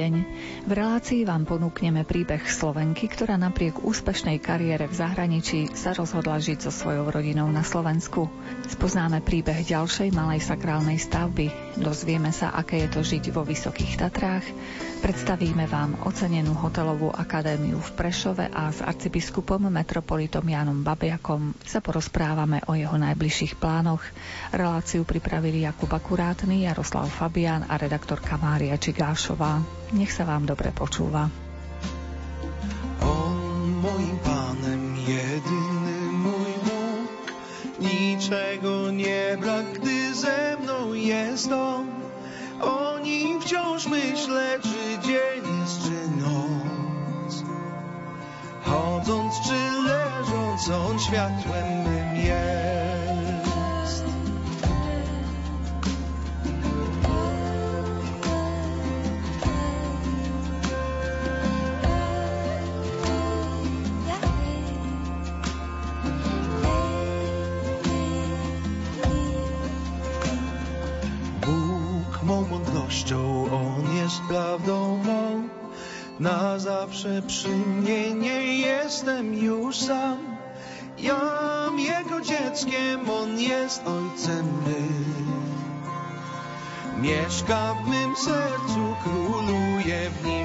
deň. V relácii vám ponúkneme príbeh Slovenky, ktorá napriek úspešnej kariére v zahraničí sa rozhodla žiť so svojou rodinou na Slovensku. Spoznáme príbeh ďalšej malej sakrálnej stavby, dozvieme sa, aké je to žiť vo Vysokých Tatrách, Predstavíme vám ocenenú hotelovú akadémiu v Prešove a s arcibiskupom metropolitom Jánom Babiakom sa porozprávame o jeho najbližších plánoch. Reláciu pripravili Jakub Akurátny, Jaroslav Fabián a redaktorka Mária Čigášová. Nech sa vám dobre počúva. On mojim pánem jedyny mój Bóg, niczego nie brak, ze mną jest On. O nim wciąż myślę, czy dzień jest, czy noc. Chodząc czy leżąc, on światłem mym jest. Na zawsze przy mnie nie jestem już sam. Jam Jego dzieckiem, On jest Ojcem mym. Mieszka w mym sercu, króluje w nim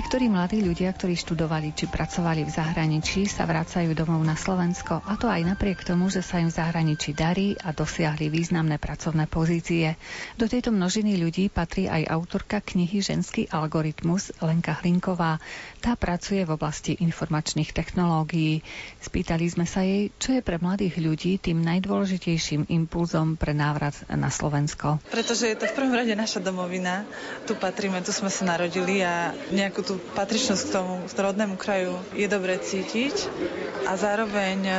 Niektorí mladí ľudia, ktorí študovali či pracovali v zahraničí, sa vracajú domov na Slovensko, a to aj napriek tomu, že sa im v zahraničí darí a dosiahli významné pracovné pozície. Do tejto množiny ľudí patrí aj autorka knihy Ženský algoritmus Lenka Hlinková. Tá pracuje v oblasti informačných technológií. Spýtali sme sa jej, čo je pre mladých ľudí tým najdôležitejším impulzom pre návrat na Slovensko. Pretože je to v prvom rade naša domovina. Tu patríme, tu sme sa narodili a nejakú patričnosť k tomu k rodnému kraju je dobre cítiť. A zároveň e,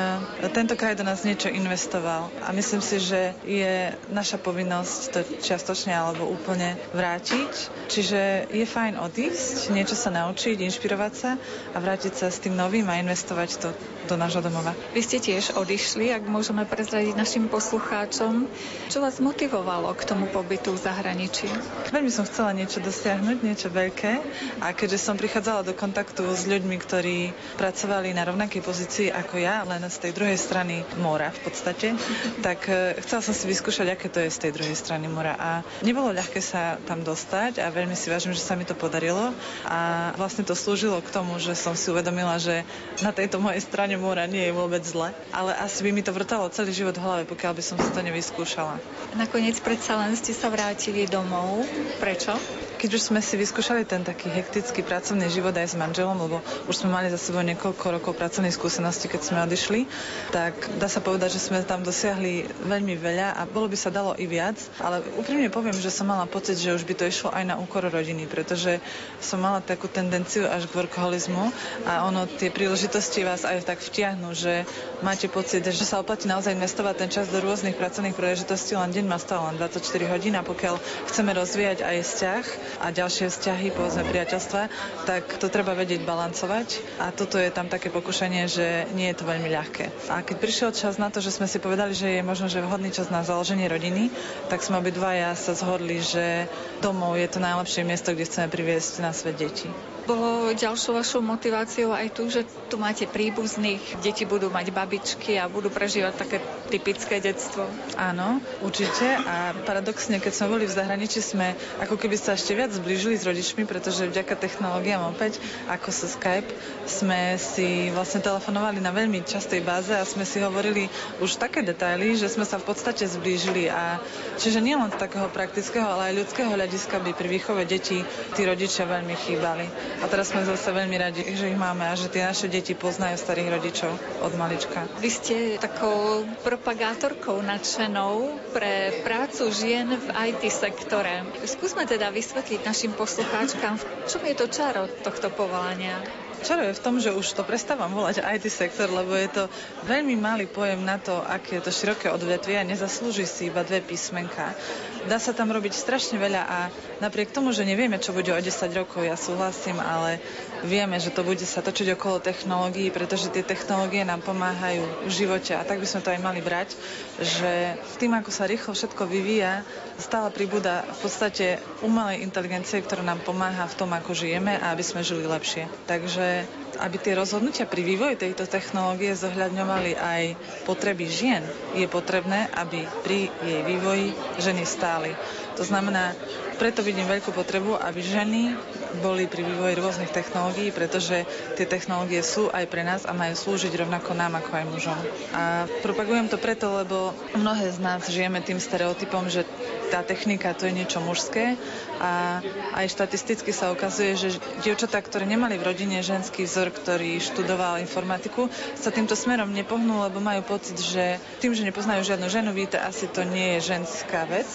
tento kraj do nás niečo investoval. A myslím si, že je naša povinnosť to čiastočne alebo úplne vrátiť. Čiže je fajn odísť, niečo sa naučiť, inšpirovať sa a vrátiť sa s tým novým a investovať to do nášho domova. Vy ste tiež odišli, ak môžeme prezradiť našim poslucháčom. Čo vás motivovalo k tomu pobytu v zahraničí? Veľmi som chcela niečo dosiahnuť, niečo veľké a keďže som prichádzala do kontaktu s ľuďmi, ktorí pracovali na rovnakej pozícii ako ja, len z tej druhej strany mora v podstate, tak e, chcela som si vyskúšať, aké to je z tej druhej strany mora a nebolo ľahké sa tam dostať a veľmi si vážim, že sa mi to podarilo a vlastne to slúžilo k tomu, že som si uvedomila, že na tejto mojej strane mora nie je vôbec zle, ale asi by mi to vrtalo celý život v hlave, pokiaľ by som si to nevyskúšala. Nakoniec predsa len ste sa vrátili domov. Prečo? Keď už sme si vyskúšali ten taký hektický pracovný život aj s manželom, lebo už sme mali za sebou niekoľko rokov pracovnej skúsenosti, keď sme odišli, tak dá sa povedať, že sme tam dosiahli veľmi veľa a bolo by sa dalo i viac, ale úprimne poviem, že som mala pocit, že už by to išlo aj na úkor rodiny, pretože som mala takú tendenciu až k workoholizmu a ono tie príležitosti vás aj tak vtiahnu, že máte pocit, že sa oplatí naozaj investovať ten čas do rôznych pracovných príležitostí, len deň má stále len 24 hodín a pokiaľ chceme rozvíjať aj vzťah a ďalšie vzťahy, povedzme priateľstva, tak to treba vedieť balancovať a toto je tam také pokušenie, že nie je to veľmi ľahké. A keď prišiel čas na to, že sme si povedali, že je možno, že vhodný čas na založenie rodiny, tak sme obidvaja sa zhodli, že domov je to najlepšie miesto, kde chceme priviesť na svet deti. Bolo ďalšou vašou motiváciou aj tu, že tu máte príbuzných, deti budú mať babičky a budú prežívať také typické detstvo? Áno, určite. A paradoxne, keď sme boli v zahraničí, sme ako keby sa ešte viac zblížili s rodičmi, pretože vďaka technológiám opäť, ako sa Skype, sme si vlastne telefonovali na veľmi častej báze a sme si hovorili už také detaily, že sme sa v podstate zblížili. A čiže nielen z takého praktického, ale aj ľudského hľadiska by pri výchove detí tí rodičia veľmi chýbali. A teraz sme zase veľmi radi, že ich máme a že tie naše deti poznajú starých rodičov od malička. Vy ste takou propagátorkou nadšenou pre prácu žien v IT sektore. Skúsme teda vysvetliť našim poslucháčkam, v čom je to čaro tohto povolania. Čaro je v tom, že už to prestávam volať IT sektor, lebo je to veľmi malý pojem na to, aké je to široké odvetvie a nezaslúži si iba dve písmenka. Dá sa tam robiť strašne veľa a napriek tomu, že nevieme, čo bude o 10 rokov, ja súhlasím, ale vieme, že to bude sa točiť okolo technológií, pretože tie technológie nám pomáhajú v živote a tak by sme to aj mali brať, že tým, ako sa rýchlo všetko vyvíja, stále pribúda v podstate umelej inteligencie, ktorá nám pomáha v tom, ako žijeme a aby sme žili lepšie. Takže aby tie rozhodnutia pri vývoji tejto technológie zohľadňovali aj potreby žien, je potrebné, aby pri jej vývoji ženy stáli. To znamená, preto vidím veľkú potrebu, aby ženy boli pri vývoji rôznych technológií, pretože tie technológie sú aj pre nás a majú slúžiť rovnako nám ako aj mužom. A propagujem to preto, lebo mnohé z nás žijeme tým stereotypom, že tá technika to je niečo mužské a aj štatisticky sa ukazuje, že dievčatá, ktoré nemali v rodine ženský vzor, ktorý študoval informatiku, sa týmto smerom nepohnú, lebo majú pocit, že tým, že nepoznajú žiadnu ženu, víte, asi to nie je ženská vec.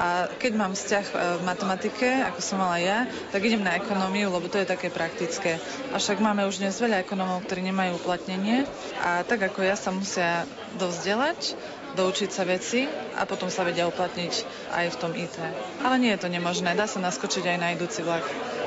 A keď mám vzťah e, v matematike, ako som mala ja, tak idem na ekonómiu, lebo to je také praktické. A máme už dnes veľa ekonómov, ktorí nemajú uplatnenie a tak ako ja sa musia dovzdelať doučiť sa veci a potom sa vedia uplatniť aj v tom IT. Ale nie je to nemožné, dá sa naskočiť aj na idúci vlak.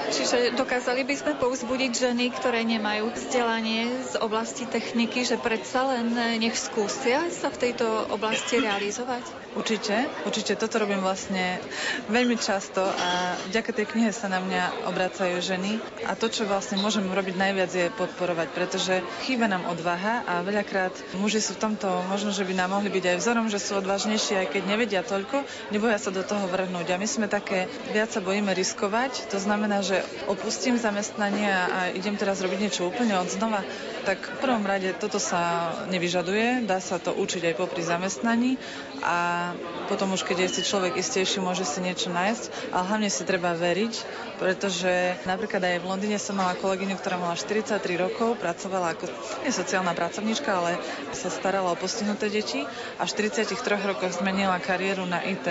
Čiže dokázali by sme povzbudiť ženy, ktoré nemajú vzdelanie z oblasti techniky, že predsa len nech skúsia sa v tejto oblasti realizovať? Určite, určite toto robím vlastne veľmi často a vďaka tej knihe sa na mňa obracajú ženy a to, čo vlastne môžem robiť najviac je podporovať, pretože chýba nám odvaha a veľakrát muži sú v tomto možno, že by nám mohli byť aj vzorom, že sú odvážnejší, aj keď nevedia toľko, neboja sa do toho vrhnúť. A my sme také, viac sa bojíme riskovať, to znamená, že opustím zamestnanie a idem teraz robiť niečo úplne od znova, tak v prvom rade toto sa nevyžaduje, dá sa to učiť aj popri zamestnaní a potom už keď je si človek istejší, môže si niečo nájsť, ale hlavne si treba veriť, pretože napríklad aj v Londýne som mala kolegyňu, ktorá mala 43 rokov, pracovala ako nie sociálna pracovníčka, ale sa starala o postihnuté deti a v 43 rokoch zmenila kariéru na IT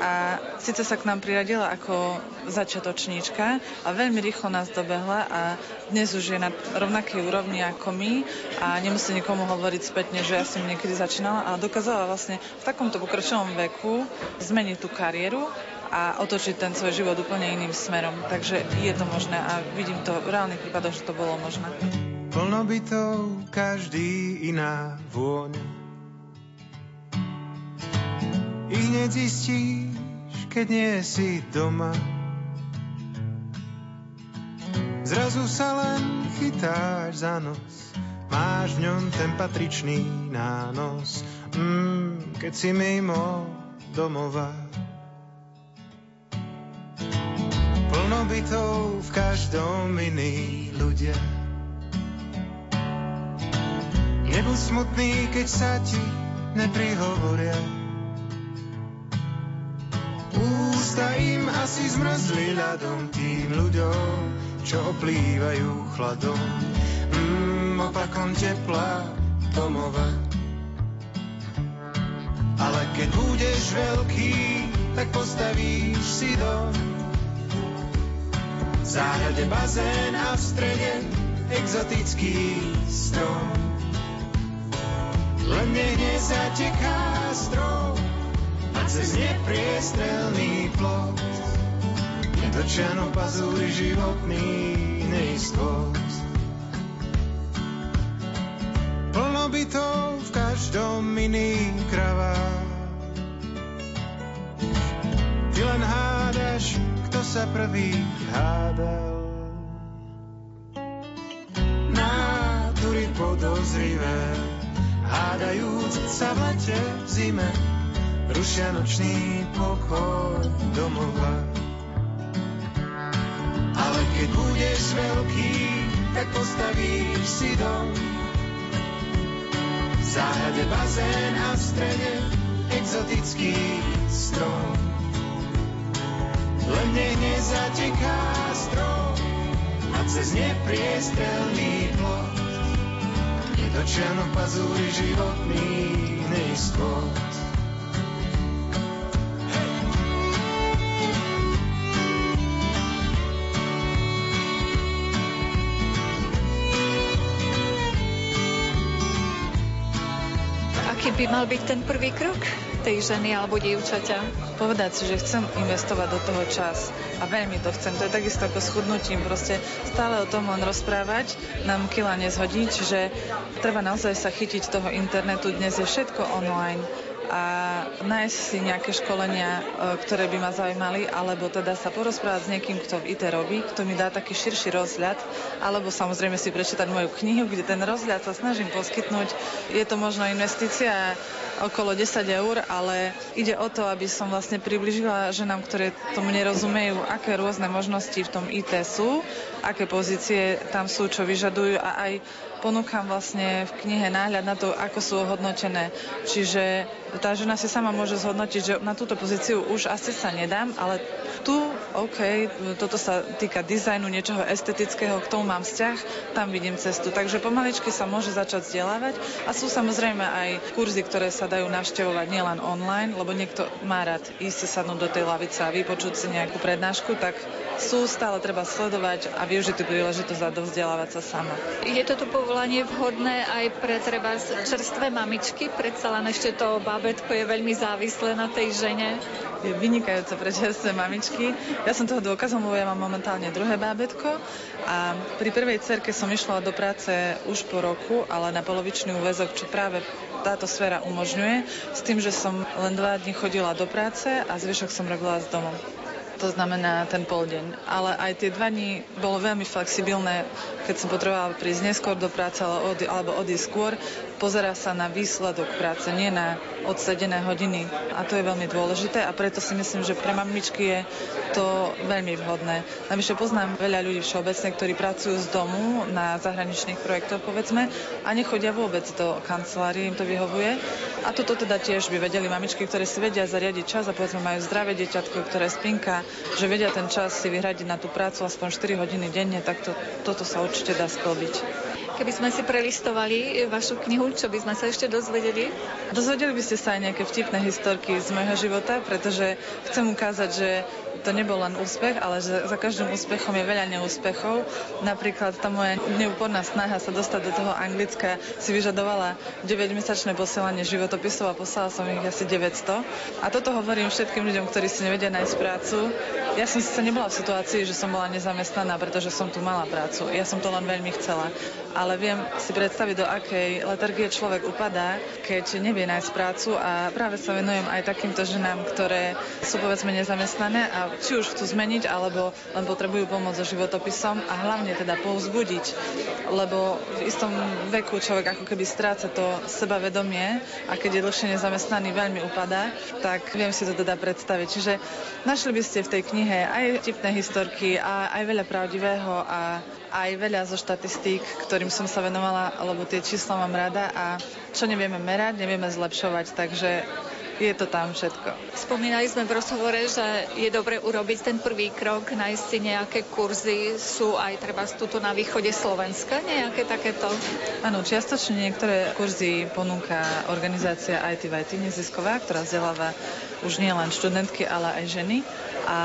a síce sa k nám priradila ako začiatočníčka a veľmi rýchlo nás dobehla a dnes už je na rovnakej úrovni ako my a nemusí nikomu hovoriť spätne, že ja som niekedy začínala a dokázala vlastne v takomto pokročilom veku zmeniť tú kariéru a otočiť ten svoj život úplne iným smerom. Takže je to možné a vidím to v reálnych prípadoch, že to bolo možné. Plno bytov, každý iná vôňa. I hneď zistíš, keď nie si doma. Zrazu sa len chytáš za nos, máš v ňom ten patričný nános, mm, keď si mimo domova. Plno bytov v každom iný ľudia. Nebuď smutný, keď sa ti neprihovoria Ústa im asi zmrzli ľadom tým ľuďom, čo oplývajú chladom. Mm, opakom tepla domova. Ale keď budeš veľký, tak postavíš si dom. V záhrade bazén a v strede exotický strom. Len nech nezateká strom cez nepriestrelný plot. Nedočanom pazúri životný neistot. Plno bytov v každom iný kravách. Ty len hádaš, kto sa prvý hádal. Nátury podozrivé, hádajúc sa v lete v zime rušia nočný pokoj domova. Ale keď budeš veľký, tak postavíš si dom. V záhrade bazén a v strede exotický strom. Len nech nezateká strom a cez nepriestrelný plot netočia no pazúry životný neistot. By mal byť ten prvý krok tej ženy alebo dievčaťa? Povedať si, že chcem investovať do toho čas a veľmi to chcem. To je takisto ako schudnutím. Proste stále o tom len rozprávať nám kila nezhodí, čiže treba naozaj sa chytiť toho internetu. Dnes je všetko online a nájsť si nejaké školenia, e, ktoré by ma zaujímali, alebo teda sa porozprávať s niekým, kto v IT robí, kto mi dá taký širší rozhľad, alebo samozrejme si prečítať moju knihu, kde ten rozhľad sa snažím poskytnúť. Je to možno investícia okolo 10 eur, ale ide o to, aby som vlastne približila ženám, ktoré tomu nerozumejú, aké rôzne možnosti v tom IT sú, aké pozície tam sú, čo vyžadujú a aj ponúkam vlastne v knihe náhľad na to, ako sú ohodnotené. Čiže tá žena si sama môže zhodnotiť, že na túto pozíciu už asi sa nedám, ale tu, OK, toto sa týka dizajnu, niečoho estetického, k tomu mám vzťah, tam vidím cestu. Takže pomaličky sa môže začať vzdelávať a sú samozrejme aj kurzy, ktoré sa dajú navštevovať nielen online, lebo niekto má rád ísť si sadnúť do tej lavice a vypočuť si nejakú prednášku, tak sú stále treba sledovať a využiť tú príležitosť a dovzdelávať sa sama. Je toto povolanie vhodné aj pre treba čerstvé mamičky? Predsa len ešte to bábetko je veľmi závislé na tej žene. Je vynikajúce pre čerstvé mamičky. Ja som toho dôkazom, lebo ja mám momentálne druhé bábetko a pri prvej cerke som išla do práce už po roku, ale na polovičný úvezok, čo práve táto sféra umožňuje, s tým, že som len dva dní chodila do práce a zvyšok som robila z domu to znamená ten pol deň. Ale aj tie dva dní bolo veľmi flexibilné, keď som potrebovala prísť neskôr do práce alebo odísť skôr, pozera sa na výsledok práce, nie na odsedené hodiny. A to je veľmi dôležité a preto si myslím, že pre mamičky je to veľmi vhodné. Navyše poznám veľa ľudí všeobecne, ktorí pracujú z domu na zahraničných projektoch, povedzme, a nechodia vôbec do kancelárie, im to vyhovuje. A toto teda tiež by vedeli mamičky, ktoré si vedia zariadiť čas a povedzme majú zdravé dieťatko, ktoré spinka, že vedia ten čas si vyhradiť na tú prácu aspoň 4 hodiny denne, tak to, toto sa určite dá sklbiť. Keby sme si prelistovali vašu knihu, čo by sme sa ešte dozvedeli? Dozvedeli by ste sa aj nejaké vtipné historky z môjho života, pretože chcem ukázať, že to nebol len úspech, ale že za každým úspechom je veľa neúspechov. Napríklad tá moja neúporná snaha sa dostať do toho Anglicka si vyžadovala 9-mesačné posielanie životopisov a poslala som ich asi 900. A toto hovorím všetkým ľuďom, ktorí si nevedia nájsť prácu. Ja som sa nebola v situácii, že som bola nezamestnaná, pretože som tu mala prácu. Ja som to len veľmi chcela. Ale viem si predstaviť, do akej letargie človek upadá, keď nevie nájsť prácu a práve sa venujem aj takýmto ženám, ktoré sú povedzme nezamestnané a či už chcú zmeniť, alebo len potrebujú pomoc so životopisom a hlavne teda povzbudiť, lebo v istom veku človek ako keby stráca to sebavedomie a keď je dlhšie nezamestnaný, veľmi upadá, tak viem si to teda predstaviť. Čiže našli by ste v tej knihe aj tipné historky a aj veľa pravdivého a aj veľa zo štatistík, ktorým som sa venovala, lebo tie čísla mám rada a čo nevieme merať, nevieme zlepšovať, takže je to tam všetko. Spomínali sme v rozhovore, že je dobre urobiť ten prvý krok, nájsť si nejaké kurzy, sú aj treba tuto na východe Slovenska, nejaké takéto? Áno, čiastočne niektoré kurzy ponúka organizácia IT IT nezisková, ktorá vzdeláva už nie len študentky, ale aj ženy. A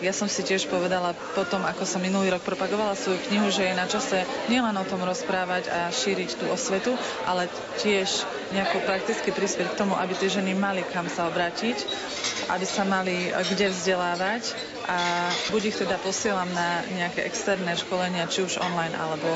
ja som si tiež povedala potom, ako som minulý rok propagovala svoju knihu, že je na čase nielen o tom rozprávať a šíriť tú osvetu, ale tiež nejako prakticky prispieť k tomu, aby tie ženy mali kam sa obrátiť, aby sa mali kde vzdelávať a buď ich teda posielam na nejaké externé školenia, či už online alebo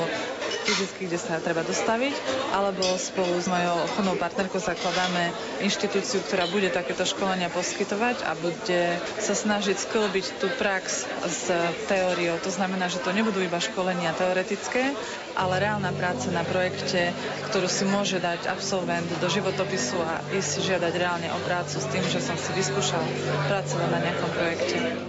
fyzicky, kde sa treba dostaviť, alebo spolu s mojou obchodnou partnerkou zakladáme inštitúciu, ktorá bude takéto školenia poskytovať a bude sa snažiť sklbiť tú prax s teóriou. To znamená, že to nebudú iba školenia teoretické, ale reálna práca na projekte, ktorú si môže dať absolvent do životopisu a ísť žiadať reálne o prácu s tým, že som si vyskúšal pracovať na nejakom projekte.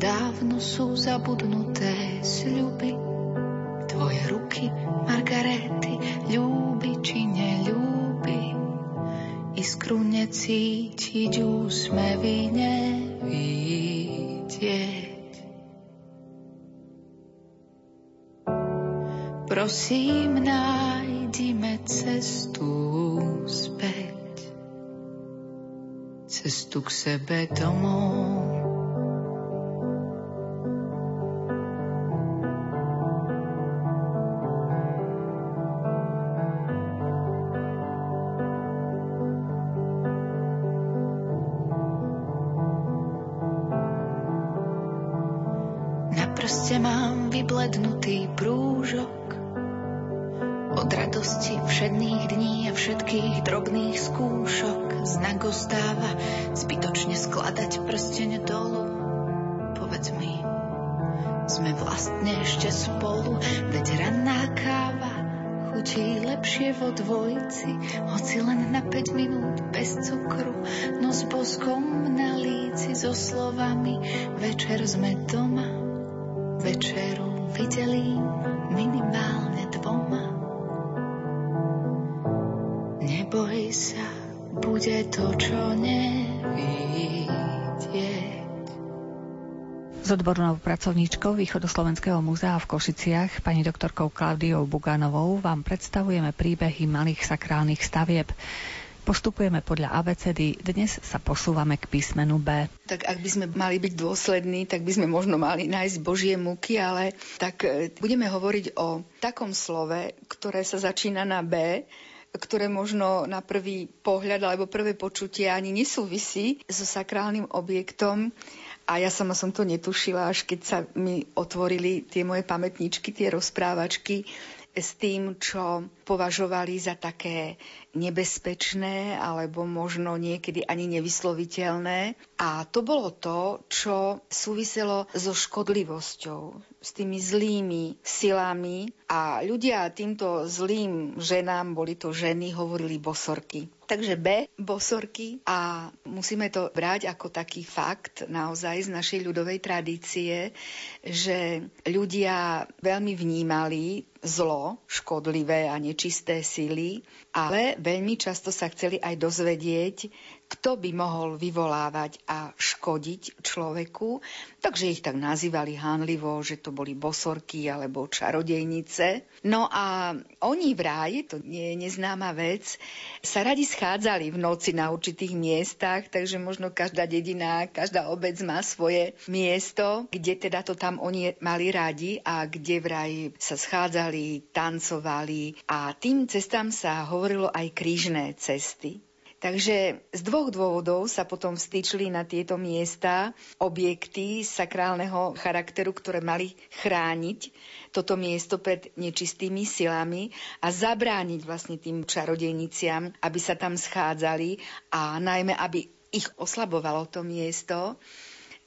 Dávno sú zabudnuté sľuby, tvoje ruky, Margarety, ľúbi či neľúbi. Iskru necítiť, úsmevy nevidieť. Prosím, nájdime cestu späť, cestu k sebe domov. Radosti všedných dní a všetkých drobných skúšok znak ostáva zbytočne skladať prsteň dolu. Povedz mi, sme vlastne ešte spolu, veď ranná káva chutí lepšie vo dvojici, hoci len na 5 minút bez cukru, no s boskom na líci so slovami večer sme doma, večeru videli minimálne dvoma. Neboj sa, bude to, čo nevidieť. S odbornou pracovníčkou Východoslovenského múzea v Košiciach, pani doktorkou Klaudiou Buganovou, vám predstavujeme príbehy malých sakrálnych stavieb. Postupujeme podľa ABCD, dnes sa posúvame k písmenu B. Tak ak by sme mali byť dôslední, tak by sme možno mali nájsť Božie múky, ale tak e, budeme hovoriť o takom slove, ktoré sa začína na B ktoré možno na prvý pohľad alebo prvé počutie ani nesúvisí so sakrálnym objektom. A ja sama som to netušila, až keď sa mi otvorili tie moje pamätničky, tie rozprávačky s tým, čo považovali za také nebezpečné alebo možno niekedy ani nevysloviteľné. A to bolo to, čo súviselo so škodlivosťou, s tými zlými silami a ľudia týmto zlým ženám, boli to ženy, hovorili bosorky. Takže B, bosorky a musíme to brať ako taký fakt naozaj z našej ľudovej tradície, že ľudia veľmi vnímali zlo, škodlivé a nečisté sily, ale veľmi často sa chceli aj dozvedieť, kto by mohol vyvolávať a škodiť človeku. Takže ich tak nazývali hánlivo, že to boli bosorky alebo čarodejnice. No a oni vraj, to nie je neznáma vec, sa radi schádzali v noci na určitých miestach, takže možno každá dedina, každá obec má svoje miesto, kde teda to tam oni mali radi a kde vraj sa schádzali, tancovali a tým cestám sa hovorilo aj krížne cesty. Takže z dvoch dôvodov sa potom vstýčili na tieto miesta objekty sakrálneho charakteru, ktoré mali chrániť toto miesto pred nečistými silami a zabrániť vlastne tým čarodejniciam, aby sa tam schádzali a najmä, aby ich oslabovalo to miesto.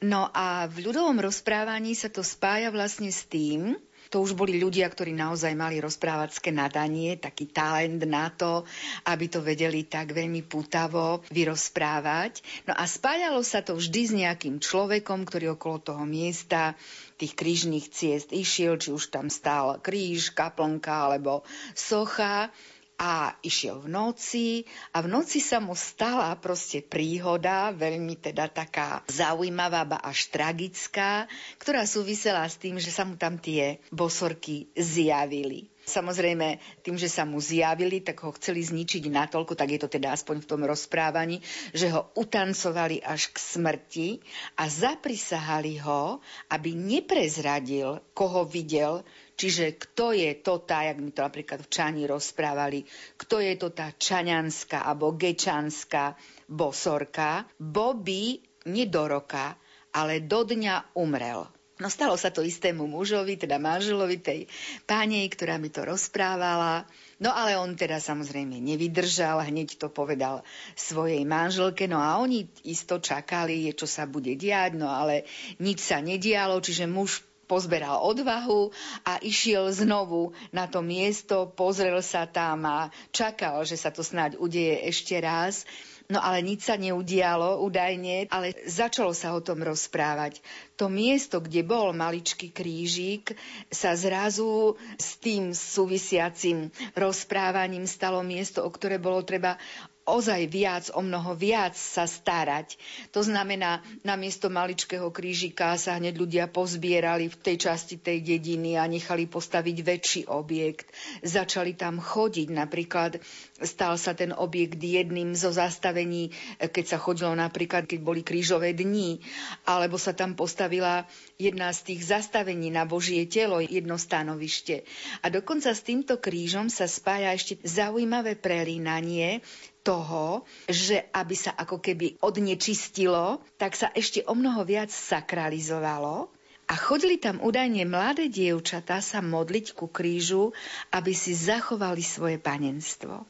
No a v ľudovom rozprávaní sa to spája vlastne s tým, to už boli ľudia, ktorí naozaj mali rozprávacké nadanie, taký talent na to, aby to vedeli tak veľmi putavo vyrozprávať. No a spájalo sa to vždy s nejakým človekom, ktorý okolo toho miesta tých krížnych ciest išiel, či už tam stál kríž, kaplnka alebo socha a išiel v noci a v noci sa mu stala proste príhoda, veľmi teda taká zaujímavá, ba až tragická, ktorá súvisela s tým, že sa mu tam tie bosorky zjavili. Samozrejme, tým, že sa mu zjavili, tak ho chceli zničiť natoľko, tak je to teda aspoň v tom rozprávaní, že ho utancovali až k smrti a zaprisahali ho, aby neprezradil, koho videl, Čiže kto je to tá, jak mi to napríklad v Čani rozprávali, kto je to tá čaňanská alebo gečanská bosorka, Bobby nie do roka, ale do dňa umrel. No stalo sa to istému mužovi, teda manželovi tej pánej, ktorá mi to rozprávala. No ale on teda samozrejme nevydržal, hneď to povedal svojej manželke, no a oni isto čakali, čo sa bude diať, no ale nič sa nedialo, čiže muž pozberal odvahu a išiel znovu na to miesto, pozrel sa tam a čakal, že sa to snáď udeje ešte raz. No ale nič sa neudialo údajne, ale začalo sa o tom rozprávať. To miesto, kde bol maličký krížik, sa zrazu s tým súvisiacim rozprávaním stalo miesto, o ktoré bolo treba ozaj viac, o mnoho viac sa starať. To znamená, na miesto maličkého krížika sa hneď ľudia pozbierali v tej časti tej dediny a nechali postaviť väčší objekt. Začali tam chodiť. Napríklad stal sa ten objekt jedným zo zastavení, keď sa chodilo napríklad, keď boli krížové dni, alebo sa tam postavila jedna z tých zastavení na Božie telo, jedno stanovište. A dokonca s týmto krížom sa spája ešte zaujímavé prelínanie toho, že aby sa ako keby odnečistilo, tak sa ešte o mnoho viac sakralizovalo a chodili tam údajne mladé dievčatá sa modliť ku krížu, aby si zachovali svoje panenstvo.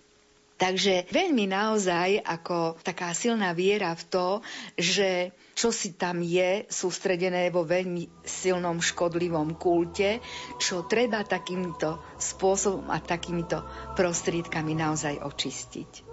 Takže veľmi naozaj ako taká silná viera v to, že čo si tam je sústredené vo veľmi silnom škodlivom kulte, čo treba takýmto spôsobom a takýmito prostriedkami naozaj očistiť.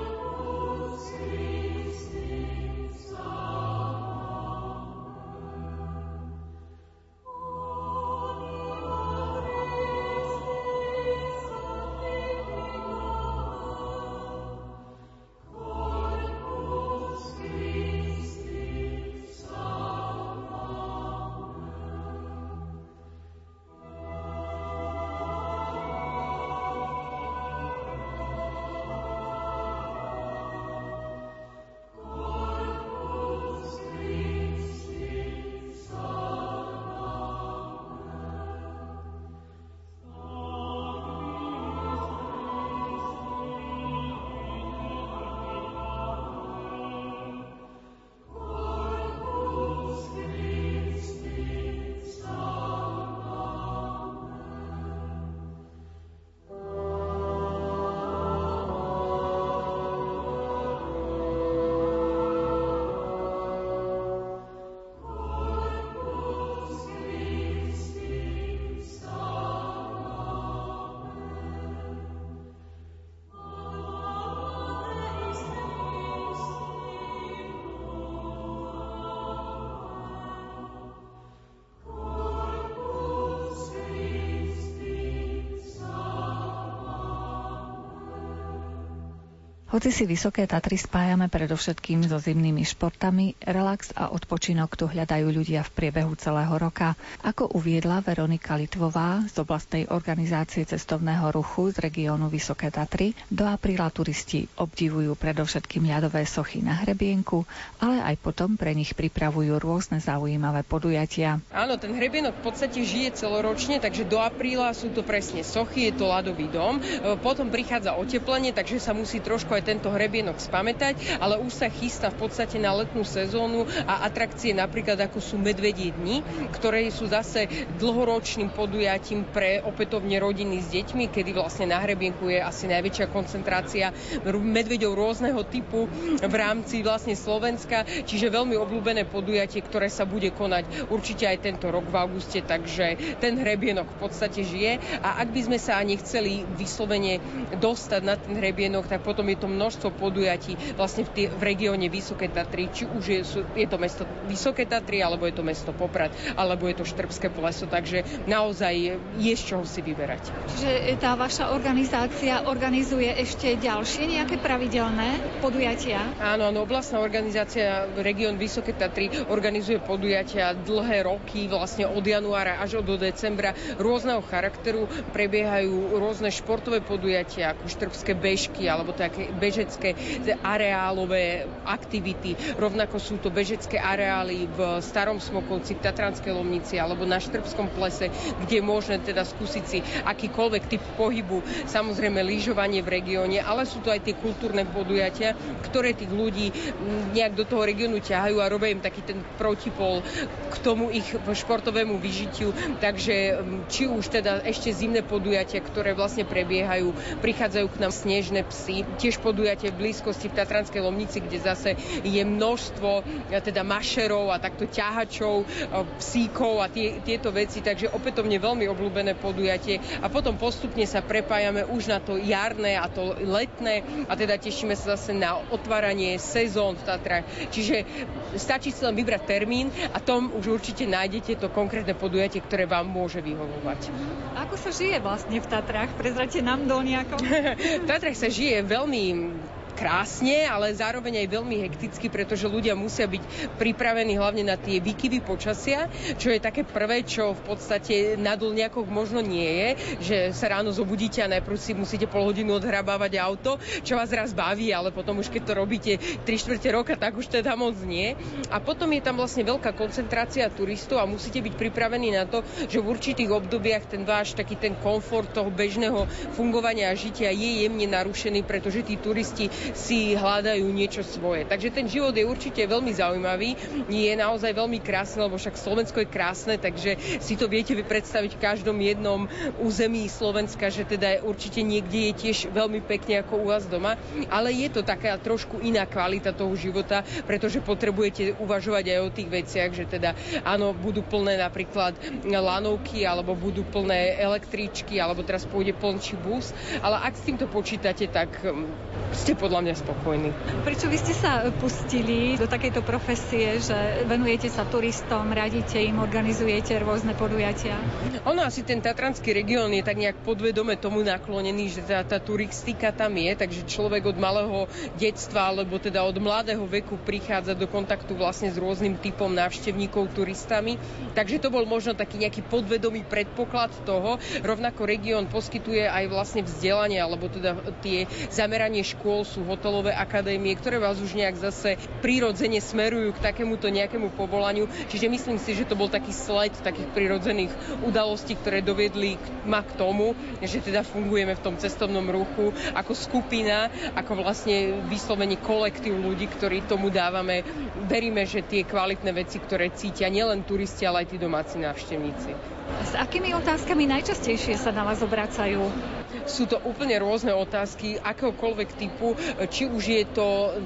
Hoci si Vysoké Tatry spájame predovšetkým so zimnými športami, relax a odpočinok tu hľadajú ľudia v priebehu celého roka. Ako uviedla Veronika Litvová z oblastnej organizácie cestovného ruchu z regiónu Vysoké Tatry, do apríla turisti obdivujú predovšetkým ľadové sochy na hrebienku, ale aj potom pre nich pripravujú rôzne zaujímavé podujatia. Áno, ten hrebienok v podstate žije celoročne, takže do apríla sú to presne sochy, je to ľadový dom. E, potom prichádza oteplenie, takže sa musí trošku aj tento hrebienok spamätať, ale už sa chystá v podstate na letnú sezónu a atrakcie napríklad ako sú Medvedie dni, ktoré sú zase dlhoročným podujatím pre opätovne rodiny s deťmi, kedy vlastne na hrebienku je asi najväčšia koncentrácia medveďov rôzneho typu v rámci vlastne Slovenska, čiže veľmi obľúbené podujatie, ktoré sa bude konať určite aj tento rok v auguste, takže ten hrebienok v podstate žije. A ak by sme sa ani chceli vyslovene dostať na ten hrebienok, tak potom je to množstvo podujatí vlastne v, tý, v regióne Vysoké Tatry, či už je, sú, je to mesto Vysoké Tatry, alebo je to mesto Poprad, alebo je to Štrbské pleso, takže naozaj je z čoho si vyberať. Čiže tá vaša organizácia organizuje ešte ďalšie nejaké pravidelné podujatia? Áno, áno, oblastná organizácia Región Vysoké Tatry organizuje podujatia dlhé roky, vlastne od januára až do decembra rôzneho charakteru. Prebiehajú rôzne športové podujatia, ako štrbské bežky, alebo také bežecké areálové aktivity. Rovnako sú to bežecké areály v Starom Smokovci, v Tatranskej Lomnici alebo na Štrbskom plese, kde je možné teda skúsiť si akýkoľvek typ pohybu, samozrejme lyžovanie v regióne, ale sú to aj tie kultúrne podujatia, ktoré tých ľudí nejak do toho regiónu ťahajú a robia im taký ten protipol k tomu ich športovému vyžitiu. Takže či už teda ešte zimné podujatia, ktoré vlastne prebiehajú, prichádzajú k nám snežné psy, tiež podujatie v blízkosti v Tatranskej Lomnici, kde zase je množstvo teda mašerov a takto ťahačov, psíkov a tie, tieto veci, takže opätovne veľmi obľúbené podujatie a potom postupne sa prepájame už na to jarné a to letné a teda tešíme sa zase na otváranie sezón v Tatrách. Čiže stačí si len vybrať termín a tom už určite nájdete to konkrétne podujatie, ktoré vám môže vyhovovať. Ako sa žije vlastne v Tatrách? Prezrate nám do nejako? v Tatrách sa žije veľmi and krásne, ale zároveň aj veľmi hekticky, pretože ľudia musia byť pripravení hlavne na tie výkyvy počasia, čo je také prvé, čo v podstate na nejakok možno nie je, že sa ráno zobudíte a najprv si musíte pol hodinu odhrabávať auto, čo vás raz baví, ale potom už keď to robíte 3 čtvrte roka, tak už teda moc nie. A potom je tam vlastne veľká koncentrácia turistov a musíte byť pripravení na to, že v určitých obdobiach ten váš taký ten komfort toho bežného fungovania a žitia je jemne narušený, pretože tí turisti si hľadajú niečo svoje. Takže ten život je určite veľmi zaujímavý, je naozaj veľmi krásny, lebo však Slovensko je krásne, takže si to viete predstaviť v každom jednom území Slovenska, že teda určite niekde je tiež veľmi pekne ako u vás doma, ale je to taká trošku iná kvalita toho života, pretože potrebujete uvažovať aj o tých veciach, že teda áno, budú plné napríklad lanovky, alebo budú plné električky, alebo teraz pôjde plnčí bus, ale ak s týmto počítate, tak hm, ste pod podľa mňa spokojní. Prečo vy ste sa pustili do takejto profesie, že venujete sa turistom, radíte im, organizujete rôzne podujatia? Ono asi ten Tatranský región je tak nejak podvedome tomu naklonený, že tá, tá turistika tam je, takže človek od malého detstva alebo teda od mladého veku prichádza do kontaktu vlastne s rôznym typom návštevníkov, turistami. Takže to bol možno taký nejaký podvedomý predpoklad toho. Rovnako región poskytuje aj vlastne vzdelanie alebo teda tie zameranie škôl sú sú hotelové akadémie, ktoré vás už nejak zase prirodzene smerujú k takémuto nejakému povolaniu. Čiže myslím si, že to bol taký sled takých prirodzených udalostí, ktoré doviedli ma k tomu, že teda fungujeme v tom cestovnom ruchu ako skupina, ako vlastne vyslovene kolektív ľudí, ktorí tomu dávame. Veríme, že tie kvalitné veci, ktoré cítia nielen turisti, ale aj tí domáci návštevníci. S akými otázkami najčastejšie sa na vás obracajú? Sú to úplne rôzne otázky akéhokoľvek typu, či už je to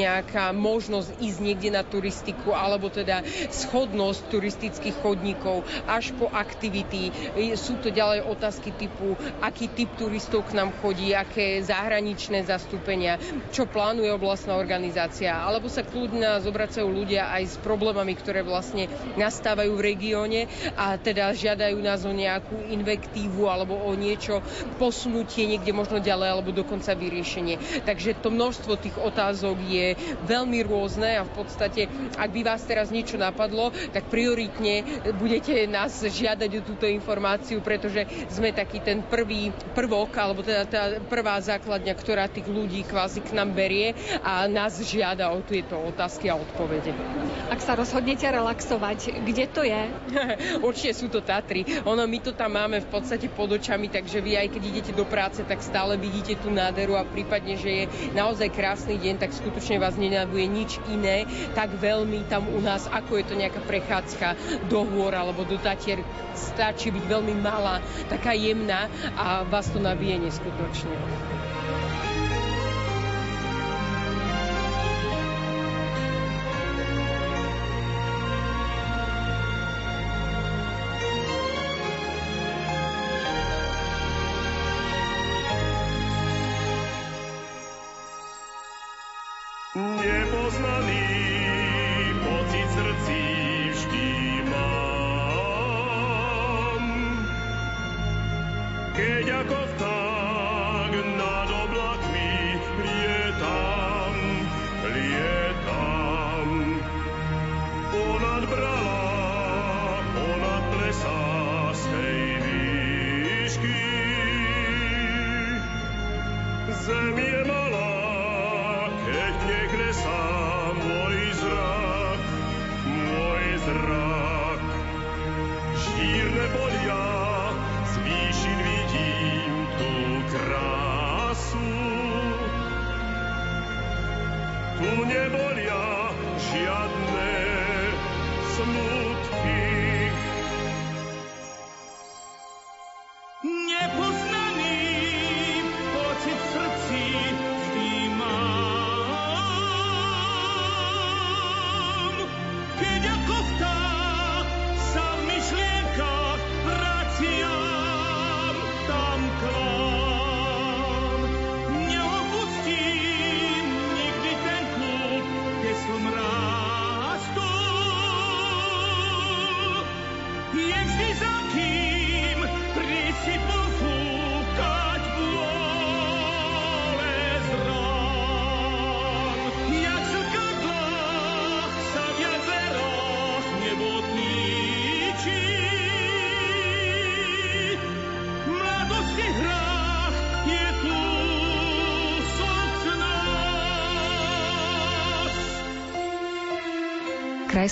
nejaká možnosť ísť niekde na turistiku, alebo teda schodnosť turistických chodníkov, až po aktivity. Sú to ďalej otázky typu, aký typ turistov k nám chodí, aké zahraničné zastúpenia, čo plánuje oblastná organizácia, alebo sa kľudne nás obracajú ľudia aj s problémami, ktoré vlastne nastávajú v regióne a teda žiadajú nás o nejakú invektívu alebo o niečo, posunutie niekde možno ďalej alebo dokonca vyriešenie. Takže to množstvo tých otázok je veľmi rôzne a v podstate, ak by vás teraz niečo napadlo, tak prioritne budete nás žiadať o túto informáciu, pretože sme taký ten prvý prvok, alebo teda tá prvá základňa, ktorá tých ľudí kvázi k nám berie a nás žiada o tieto otázky a odpovede. Ak sa rozhodnete relaxovať, kde to je? Určite sú to Tatry. Ono, my to tam máme v podstate pod očami, takže vy aj keď idete do práce, tak stále vidíte tú nádheru a prípadne, že je naozaj krásny deň, tak skutočne vás nenaduje nič iné tak veľmi tam u nás, ako je to nejaká prechádzka do hôr alebo do Tatier. Stačí byť veľmi malá, taká jemná a vás to nabije neskutočne.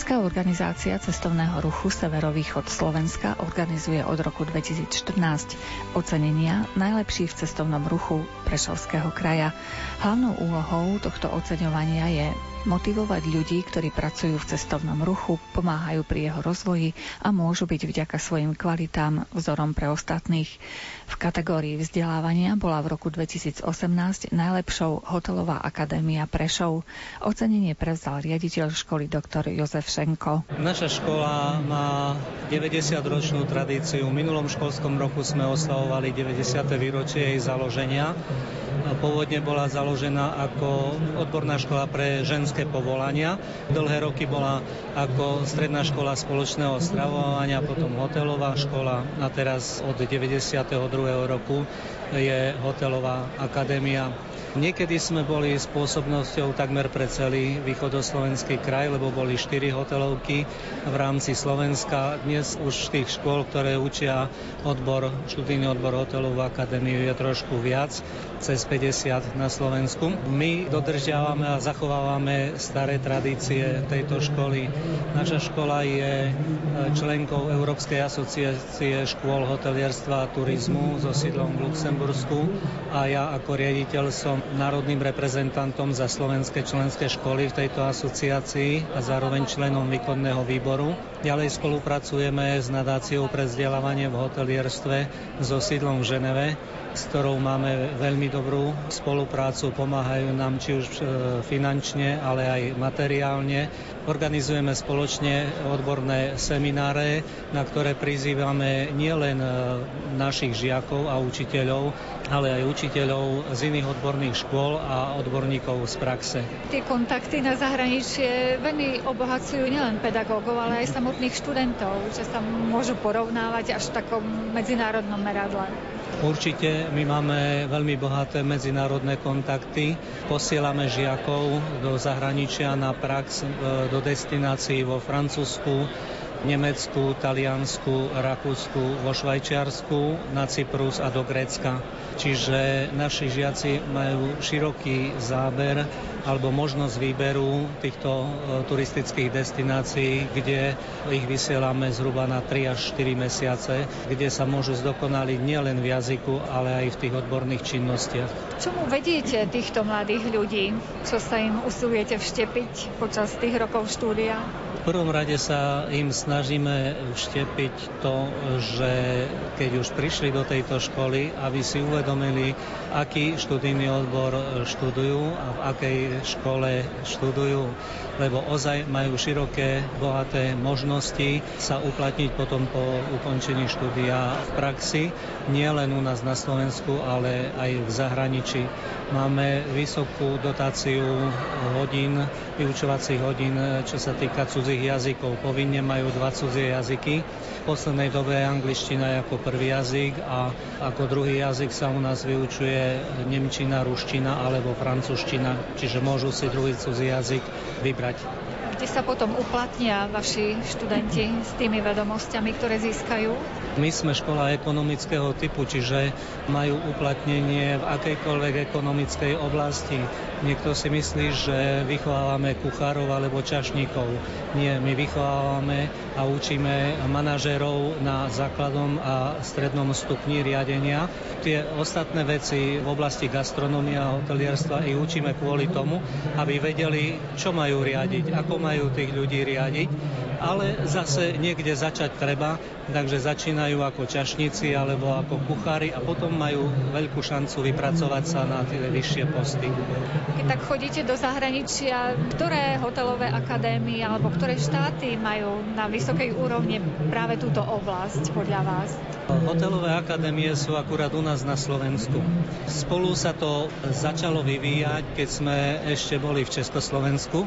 Krajská organizácia cestovného ruchu Severovýchod Slovenska organizuje od roku 2014 ocenenia najlepší v cestovnom ruchu Prešovského kraja. Hlavnou úlohou tohto oceňovania je motivovať ľudí, ktorí pracujú v cestovnom ruchu, pomáhajú pri jeho rozvoji a môžu byť vďaka svojim kvalitám vzorom pre ostatných. Kategórii vzdelávania bola v roku 2018 najlepšou hotelová akadémia Prešov. Ocenenie prevzal riaditeľ školy dr. Jozef Šenko. Naša škola má 90-ročnú tradíciu. V minulom školskom roku sme oslavovali 90. výročie jej založenia. Pôvodne bola založená ako odborná škola pre ženské povolania. Dlhé roky bola ako stredná škola spoločného stravovania, potom hotelová škola a teraz od 92. roku je hotelová akadémia Niekedy sme boli spôsobnosťou takmer pre celý východoslovenský kraj, lebo boli 4 hotelovky v rámci Slovenska. Dnes už tých škôl, ktoré učia odbor, študijný odbor hotelovú akadémiu je trošku viac, cez 50 na Slovensku. My dodržiavame a zachovávame staré tradície tejto školy. Naša škola je e, členkou Európskej asociácie škôl hotelierstva a turizmu so sídlom v Luxembursku a ja ako riaditeľ som národným reprezentantom za slovenské členské školy v tejto asociácii a zároveň členom výkonného výboru. Ďalej spolupracujeme s nadáciou pre vzdelávanie v hotelierstve so sídlom v Ženeve s ktorou máme veľmi dobrú spoluprácu, pomáhajú nám či už e, finančne, ale aj materiálne. Organizujeme spoločne odborné semináre, na ktoré prizývame nielen e, našich žiakov a učiteľov, ale aj učiteľov z iných odborných škôl a odborníkov z praxe. Tie kontakty na zahraničie veľmi obohacujú nielen pedagógov, ale aj samotných študentov, že sa môžu porovnávať až v takom medzinárodnom meradle. Určite my máme veľmi bohaté medzinárodné kontakty. Posielame žiakov do zahraničia na prax, e, do destinácií vo Francúzsku, Nemecku, Taliansku, Rakúsku, vo Švajčiarsku, na Cyprus a do Grécka. Čiže naši žiaci majú široký záber alebo možnosť výberu týchto e, turistických destinácií, kde ich vysielame zhruba na 3 až 4 mesiace, kde sa môžu zdokonaliť nielen v jazyku, ale aj v tých odborných činnostiach. Čomu vediete týchto mladých ľudí? Čo sa im usilujete vštepiť počas tých rokov štúdia? Prvom rade sa im snažíme vštepiť to, že keď už prišli do tejto školy, aby si uvedomili, aký študijný odbor študujú a v akej škole študujú, lebo ozaj majú široké, bohaté možnosti sa uplatniť potom po ukončení štúdia v praxi, nie len u nás na Slovensku, ale aj v zahraničí. Máme vysokú dotáciu hodín, vyučovacích hodín, čo sa týka cudzích cudzích jazykov. Povinne majú dva cudzie jazyky. V poslednej dobe je angličtina ako prvý jazyk a ako druhý jazyk sa u nás vyučuje nemčina, ruština alebo francúzština, čiže môžu si druhý cudzí jazyk vybrať kde sa potom uplatnia vaši študenti s tými vedomosťami, ktoré získajú? My sme škola ekonomického typu, čiže majú uplatnenie v akejkoľvek ekonomickej oblasti. Niekto si myslí, že vychovávame kuchárov alebo čašníkov. Nie, my vychovávame a učíme manažérov na základnom a strednom stupni riadenia. Tie ostatné veci v oblasti gastronomia a hotelierstva ich učíme kvôli tomu, aby vedeli, čo majú riadiť, ako majú tých ľudí riadiť, ale zase niekde začať treba, takže začínajú ako čašníci alebo ako kuchári a potom majú veľkú šancu vypracovať sa na tie vyššie posty. Keď tak chodíte do zahraničia, ktoré hotelové akadémie alebo ktoré štáty majú na vysokej úrovni práve túto oblasť podľa vás? Hotelové akadémie sú akurát u nás na Slovensku. Spolu sa to začalo vyvíjať, keď sme ešte boli v Československu,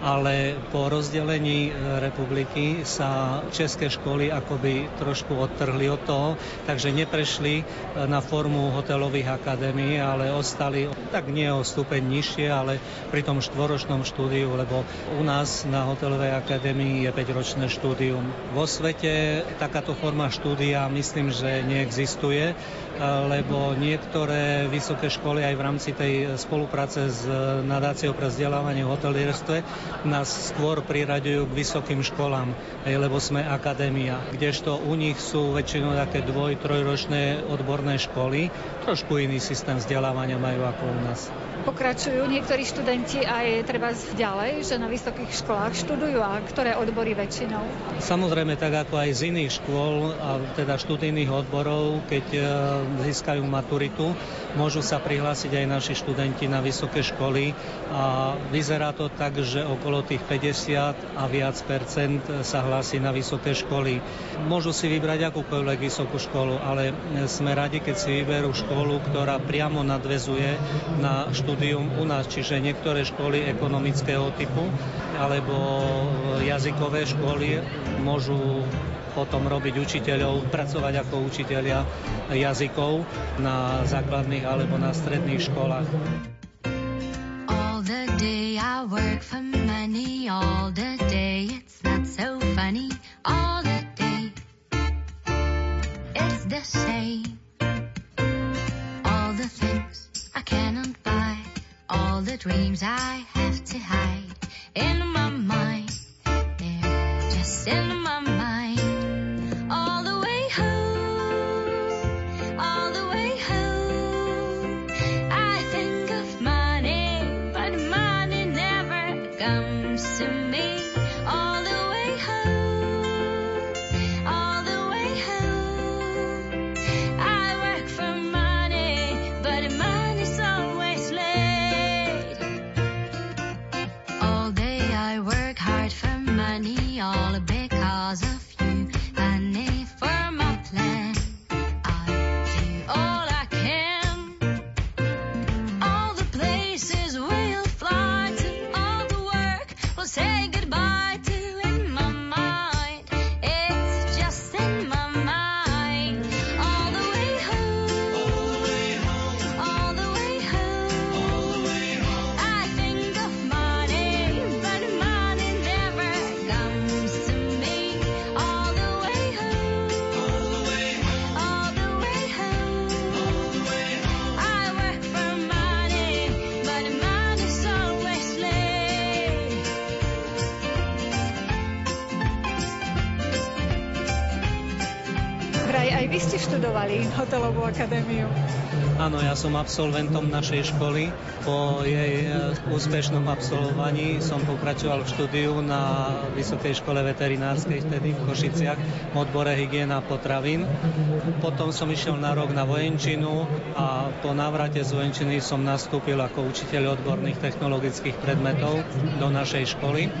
ale po rozdelení e, republiky sa české školy akoby trošku odtrhli od toho, takže neprešli e, na formu hotelových akadémií, ale ostali tak nie o stupeň nižšie, ale pri tom štvoročnom štúdiu, lebo u nás na hotelovej akadémii je 5-ročné štúdium. Vo svete takáto forma štúdia myslím, že neexistuje lebo niektoré vysoké školy aj v rámci tej spolupráce s nadáciou pre vzdelávanie v hotelierstve nás skôr priraďujú k vysokým školám, lebo sme akadémia, kdežto u nich sú väčšinou také dvoj, trojročné odborné školy, trošku iný systém vzdelávania majú ako u nás pokračujú niektorí študenti aj treba ďalej, že na vysokých školách študujú a ktoré odbory väčšinou? Samozrejme, tak ako aj z iných škôl, a teda študijných odborov, keď e, získajú maturitu, môžu sa prihlásiť aj naši študenti na vysoké školy a vyzerá to tak, že okolo tých 50 a viac percent sa hlási na vysoké školy. Môžu si vybrať akúkoľvek vysokú školu, ale sme radi, keď si vyberú školu, ktorá priamo nadvezuje na študijných štúdium u nás, čiže niektoré školy ekonomického typu alebo jazykové školy môžu potom robiť učiteľov, pracovať ako učiteľia jazykov na základných alebo na stredných školách. All the day I work for money, all the day it's not so funny, all the day it's the same. All the things I cannot all the dreams I have to hide in my mind. They're just in my Áno, ja som absolventom našej školy. Po jej e, úspešnom absolvovaní som pokračoval v štúdiu na Vysokej škole veterinárskej vtedy v Košiciach v odbore hygiena potravín. Potom som išiel na rok na vojenčinu a po návrate z vojenčiny som nastúpil ako učiteľ odborných technologických predmetov do našej školy.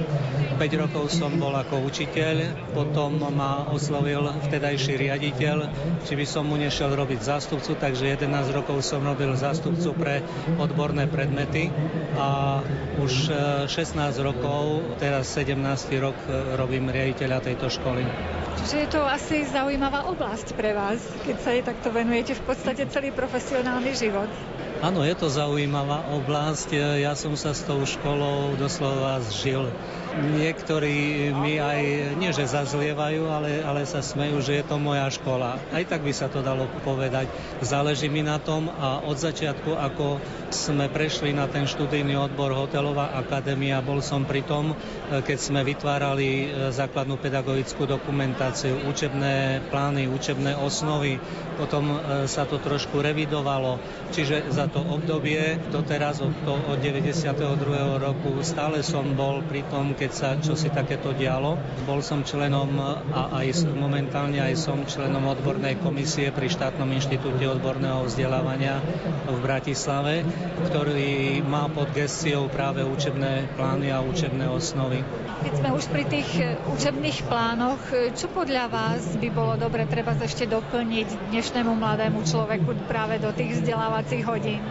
5 rokov som bol ako učiteľ, potom ma oslovil vtedajší riaditeľ, či by som mu nešiel robiť zástupcu, takže 11 rokov rokov som robil zástupcu pre odborné predmety a už 16 rokov, teraz 17. rok robím riaditeľa tejto školy. Čiže je to asi zaujímavá oblasť pre vás, keď sa jej takto venujete v podstate celý profesionálny život. Áno, je to zaujímavá oblasť. Ja som sa s tou školou doslova zžil. Niektorí mi aj, nie že zazlievajú, ale, ale sa smejú, že je to moja škola. Aj tak by sa to dalo povedať. Záleží mi na tom a od začiatku, ako sme prešli na ten študijný odbor Hotelová akadémia, bol som pri tom, keď sme vytvárali e, základnú pedagogickú dokumentáciu, učebné plány, učebné osnovy. Potom e, sa to trošku revidovalo. Čiže za to obdobie doteraz od, to, od 92. roku stále som bol pri tom, keď sa čosi takéto dialo. Bol som členom a aj momentálne aj som členom odbornej komisie pri štátnom inštitúte odborného vzdelávania v Bratislave, ktorý má pod gestiou práve učebné plány a učebné osnovy. Keď sme už pri tých učebných plánoch, čo podľa vás by bolo dobre treba ešte doplniť dnešnému mladému človeku práve do tých vzdelávacích hodín?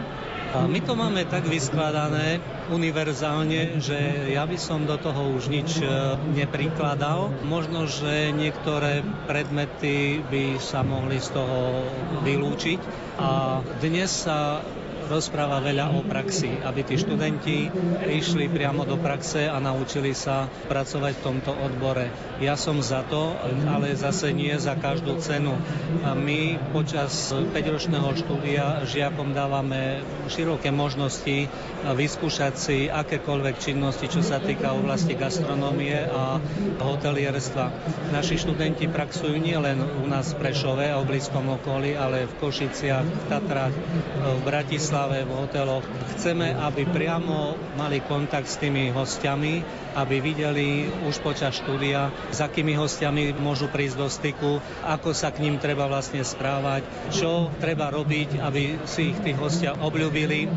A my to máme tak vyskladané univerzálne, že ja by som do toho už nič e, neprikladal. Možno, že niektoré predmety by sa mohli z toho vylúčiť. A dnes sa rozpráva veľa o praxi, aby tí študenti išli priamo do praxe a naučili sa pracovať v tomto odbore. Ja som za to, ale zase nie za každú cenu. My počas 5-ročného štúdia žiakom dávame široké možnosti vyskúšať si akékoľvek činnosti, čo sa týka oblasti gastronómie a hotelierstva. Naši študenti praxujú nielen u nás v Prešove a v blízkom okolí, ale v Košiciach, v Tatrách, v Bratislave Bratislave v hoteloch. Chceme, aby priamo mali kontakt s tými hostiami, aby videli už počas štúdia, s akými hostiami môžu prísť do styku, ako sa k ním treba vlastne správať, čo treba robiť, aby si ich tí hostia obľúbili.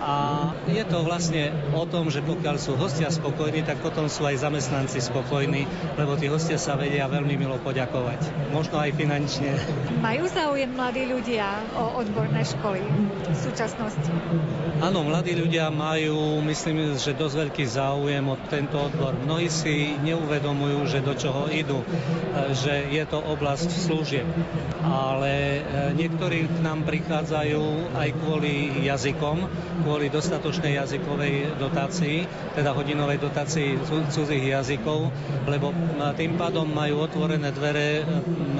A je to vlastne o tom, že pokiaľ sú hostia spokojní, tak potom sú aj zamestnanci spokojní, lebo tí hostia sa vedia veľmi milo poďakovať. Možno aj finančne. Majú záujem mladí ľudia o odborné školy v súčasnosti? Áno, mladí ľudia majú, myslím, že dosť veľký záujem o tento odbor. Mnohí si neuvedomujú, že do čoho idú, že je to oblasť služieb. Ale e, niektorí k nám prichádzajú aj kvôli jazykom, kvôli dostatočnej jazykovej dotácii, teda hodinovej dotácii cudzích jazykov, lebo tým pádom majú otvorené dvere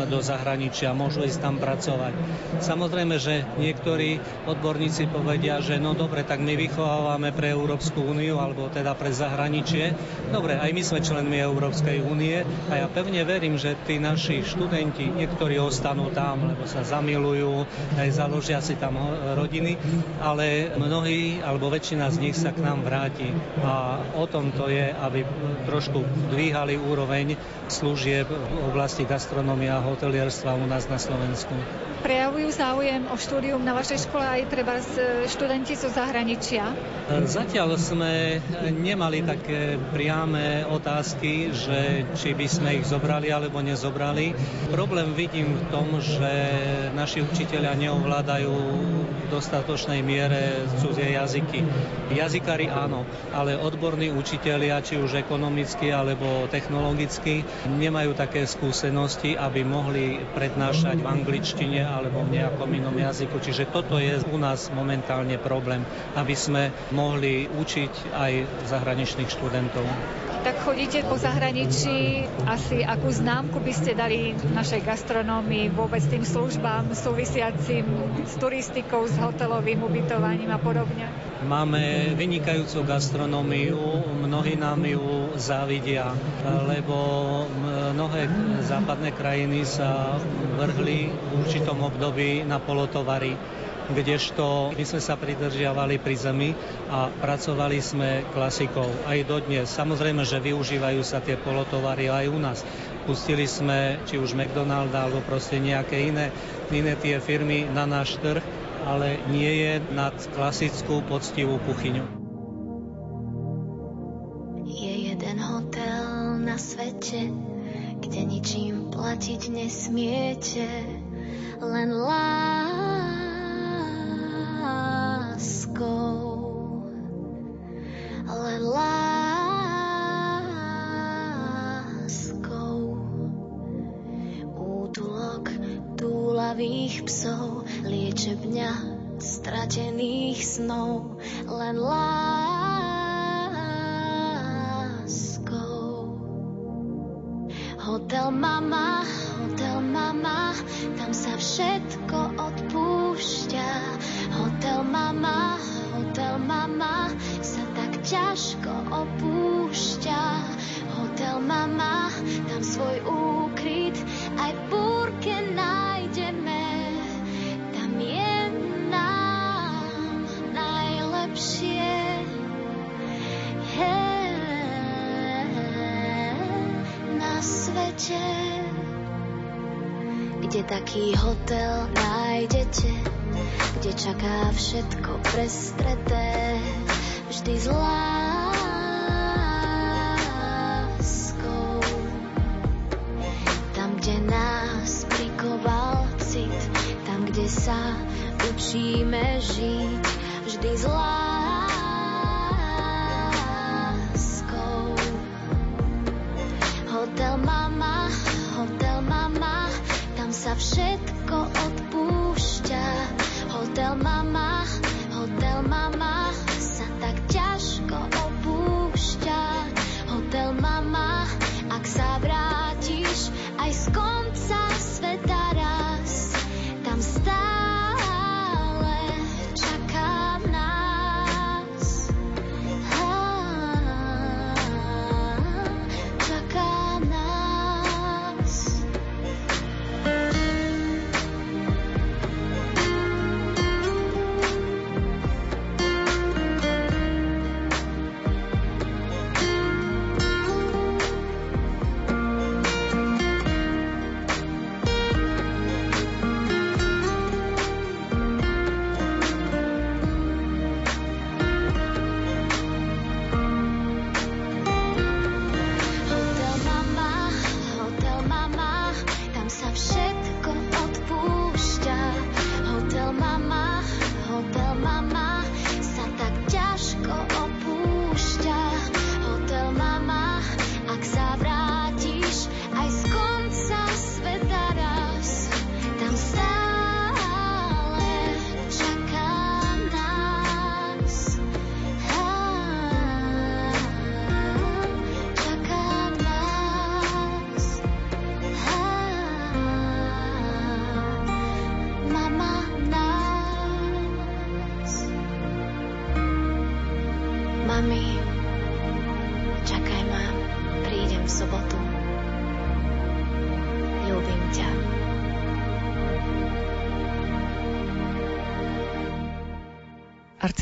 do zahraničia, môžu ísť tam pracovať. Samozrejme, že niektorí odborníci povedia, že no dobre, tak my vychovávame pre Európsku úniu alebo teda pre zahraničie. Dobre, aj my sme členmi Európskej únie a ja pevne verím, že tí naši študenti, niektorí ostanú tam, lebo sa zamilujú, aj založia si tam rodiny, ale mnohí alebo väčšina z nich sa k nám vráti. A o tom to je, aby trošku dvíhali úroveň služieb v oblasti gastronómia a hotelierstva u nás na Slovensku. Prejavujú záujem o štúdium na vašej škole aj treba študenti zo zahraničia? Zatiaľ sme nemali také priame otázky, že či by sme ich zobrali alebo nezobrali. Problém vidím v tom, že naši učiteľia neovládajú v dostatočnej miere cudzie jazyky. Jazykári áno, ale odborní učiteľia, či už ekonomicky alebo technologicky, nemajú také skúsenosti, aby mohli prednášať v angličtine alebo v nejakom inom jazyku. Čiže toto je u nás momentálne problém, aby sme mohli učiť aj zahraničných študentov. Tak chodíte po zahraničí, asi akú známku by ste dali našej gastronómii, vôbec tým službám súvisiacim s turistikou, s hotelovým ubytovaním a podobne? Máme vynikajúcu gastronómiu, mnohí nám ju závidia, lebo mnohé západné krajiny sa vrhli v určitom období na polotovary kdežto my sme sa pridržiavali pri zemi a pracovali sme klasikou aj dodnes. Samozrejme, že využívajú sa tie polotovary aj u nás. Pustili sme či už McDonald alebo proste nejaké iné, iné tie firmy na náš trh, ale nie je nad klasickú poctivú kuchyňu. Je jeden hotel na svete, kde ničím platiť nesmiete, len lásku túlavých psov, liečebňa stratených snov, len láskou. Hotel mama, hotel mama, tam sa všetko odpúšťa. Hotel mama, hotel mama, sa tak ťažko opúšťa. Hotel mama, tam svoj úkryt aj v búrke nájdeme. Tam je nám najlepšie. Svete kde taký hotel nájdete, kde čaká všetko prestreté, vždy s láskou. Tam, kde nás prikoval cit, tam, kde sa učíme žiť, vždy s láskou. Všetko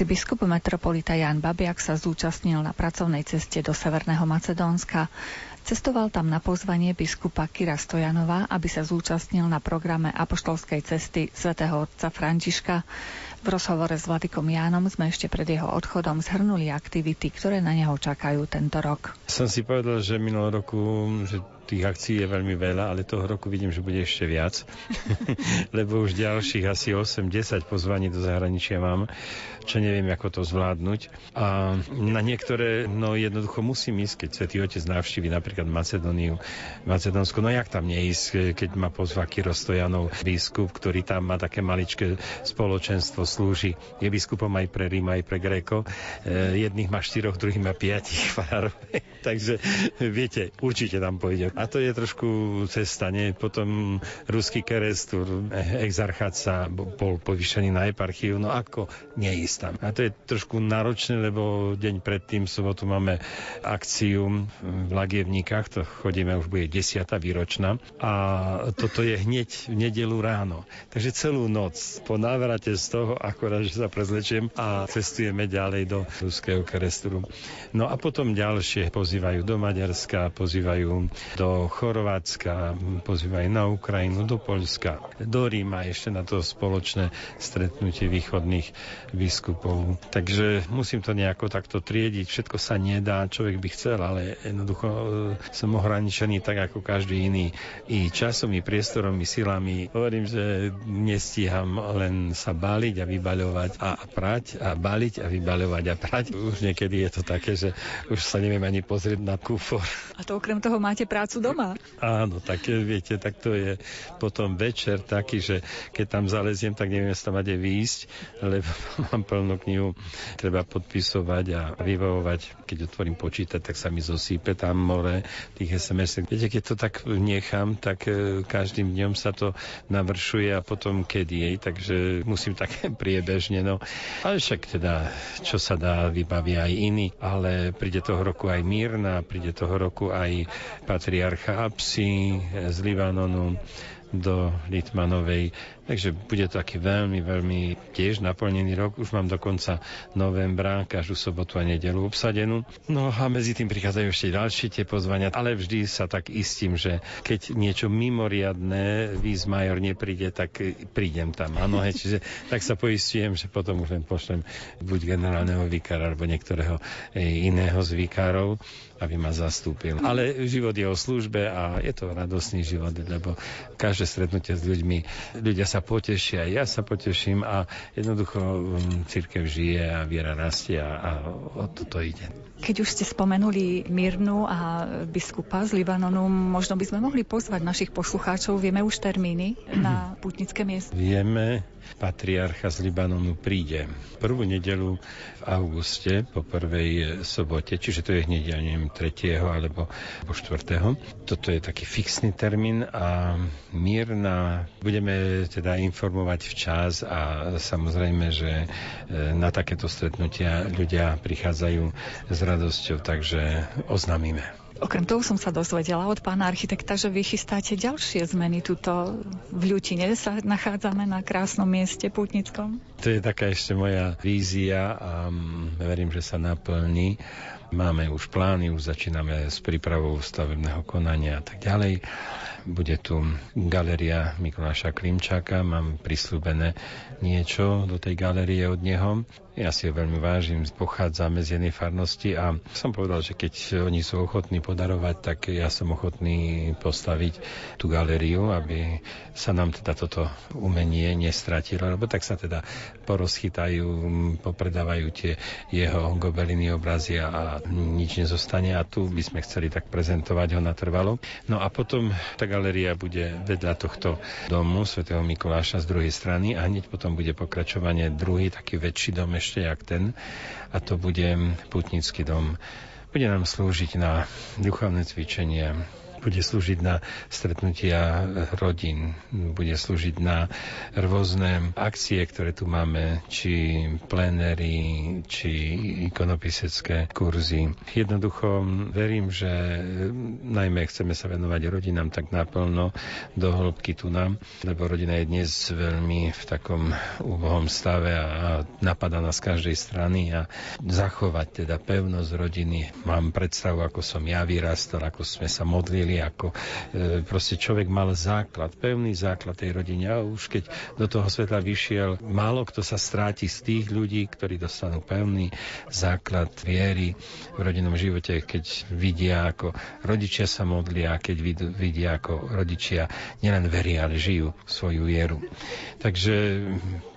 Arcibiskup metropolita Jan Babiak sa zúčastnil na pracovnej ceste do Severného Macedónska. Cestoval tam na pozvanie biskupa Kira Stojanova, aby sa zúčastnil na programe apoštolskej cesty svätého otca Františka. V rozhovore s Vladikom Jánom sme ešte pred jeho odchodom zhrnuli aktivity, ktoré na neho čakajú tento rok. Som si povedal, že minulý roku, že tých akcií je veľmi veľa, ale toho roku vidím, že bude ešte viac, lebo už ďalších asi 8-10 pozvaní do zahraničia mám, čo neviem, ako to zvládnuť. A na niektoré, no jednoducho musím ísť, keď Svetý Otec navštívi napríklad Macedóniu, Macedónsku, no jak tam neísť, keď ma pozva Kiro biskup, ktorý tam má také maličké spoločenstvo, slúži. Je biskupom aj pre Rím, aj pre Gréko. E, jedných má štyroch, druhých má piatich farárov. Takže viete, určite tam pôjde. A to je trošku cesta, nie? Potom ruský kerest, exarchát sa bol povýšený na eparchiu, no ako neísť tam. A to je trošku náročné, lebo deň predtým v sobotu máme akciu v Lagievnikách, to chodíme, už bude desiata výročná a toto je hneď v nedelu ráno. Takže celú noc po návrate z toho, akorát, že sa prezlečiem a cestujeme ďalej do ruského keresturu. No a potom ďalšie pozývajú do Maďarska, pozývajú do Chorvátska, pozýva aj na Ukrajinu, do Poľska, do Ríma ešte na to spoločné stretnutie východných biskupov. Takže musím to nejako takto triediť. Všetko sa nedá, človek by chcel, ale jednoducho e, som ohraničený tak ako každý iný. I časom, i priestorom, i silami. Hovorím, že nestíham len sa báliť a vybaľovať a prať a baliť a vybaľovať a prať. Už niekedy je to také, že už sa neviem ani pozrieť na kúfor. A to okrem toho máte prácu doma? Áno, tak viete, tak to je potom večer taký, že keď tam zaleziem, tak neviem sa tam kde výjsť, lebo mám plnú knihu, treba podpisovať a vyvovať. Keď otvorím počítať, tak sa mi zosýpe tam more tých sms Viete, keď to tak nechám, tak e, každým dňom sa to navršuje a potom kedy jej, takže musím také priebežne. No. Ale však teda, čo sa dá, vybaví aj iní. Ale príde toho roku aj Mírna, príde toho roku aj patriarcha Apsi z Libanonu do Litmanovej Takže bude to taký veľmi, veľmi tiež naplnený rok. Už mám do konca novembra každú sobotu a nedelu obsadenú. No a medzi tým prichádzajú ešte ďalšie tie pozvania, ale vždy sa tak istím, že keď niečo mimoriadné, víz major nepríde, tak prídem tam. Áno, čiže tak sa poistujem, že potom už len pošlem buď generálneho vikára alebo niektorého e, iného z vikárov aby ma zastúpil. Ale život je o službe a je to radosný život, lebo každé stretnutie s ľuďmi, ľudia sa sa potešia, ja sa poteším a jednoducho um, církev žije a viera rastie a, a o toto ide. Keď už ste spomenuli Mirnu a biskupa z Libanonu, možno by sme mohli pozvať našich poslucháčov. Vieme už termíny na putnické miesto? Vieme, patriarcha z Libanonu príde prvú nedelu v auguste po prvej sobote, čiže to je hneď, ja neviem, 3. alebo po 4. Toto je taký fixný termín a mírna budeme teda informovať včas a samozrejme, že e, na takéto stretnutia ľudia prichádzajú s radosťou, takže oznámime. Okrem toho som sa dozvedela od pána architekta, že vy chystáte ďalšie zmeny tuto v Ľutine. Sa nachádzame na krásnom mieste putnickom. To je taká ešte moja vízia a mm, verím, že sa naplní. Máme už plány, už začíname s prípravou stavebného konania a tak ďalej. Bude tu galeria Mikuláša Klimčáka, mám prislúbené niečo do tej galerie od neho. Ja si ho veľmi vážim, pochádzame z jednej farnosti a som povedal, že keď oni sú ochotní podarovať, tak ja som ochotný postaviť tú galériu, aby sa nám teda toto umenie nestratilo, lebo tak sa teda porozchytajú, popredávajú tie jeho gobeliny obrazy a nič nezostane a tu by sme chceli tak prezentovať ho natrvalo. No a potom tá galéria bude vedľa tohto domu svätého Mikuláša z druhej strany a hneď potom bude pokračovanie druhý taký väčší dom ešte jak ten a to bude putnický dom. Bude nám slúžiť na duchovné cvičenie, bude slúžiť na stretnutia rodín, bude slúžiť na rôzne akcie, ktoré tu máme, či plenery, či ikonopisecké kurzy. Jednoducho verím, že najmä chceme sa venovať rodinám tak naplno do hĺbky tu nám, lebo rodina je dnes veľmi v takom úbohom stave a napadá nás z každej strany a zachovať teda pevnosť rodiny. Mám predstavu, ako som ja vyrastal, ako sme sa modlili ako e, proste človek mal základ, pevný základ tej rodiny. A už keď do toho sveta vyšiel, málo kto sa stráti z tých ľudí, ktorí dostanú pevný základ viery v rodinnom živote, keď vidia, ako rodičia sa modlia, keď vidia, ako rodičia nielen veria, ale žijú svoju vieru. Takže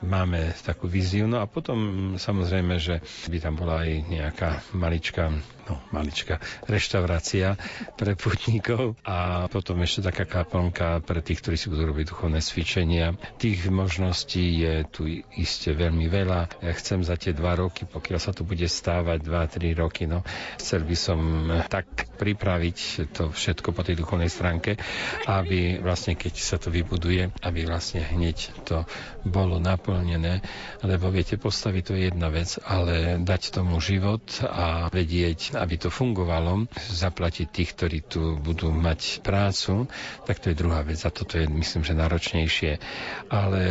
máme takú víziu. No a potom samozrejme, že by tam bola aj nejaká maličká no, maličká reštaurácia pre putníkov a potom ešte taká kaplnka pre tých, ktorí si budú robiť duchovné cvičenia. Tých možností je tu iste veľmi veľa. Ja chcem za tie dva roky, pokiaľ sa to bude stávať, dva, tri roky, no, chcel by som tak pripraviť to všetko po tej duchovnej stránke, aby vlastne keď sa to vybuduje, aby vlastne hneď to bolo naplnené, lebo viete, postaviť to je jedna vec, ale dať tomu život a vedieť aby to fungovalo, zaplatiť tých, ktorí tu budú mať prácu, tak to je druhá vec a toto je myslím, že náročnejšie. Ale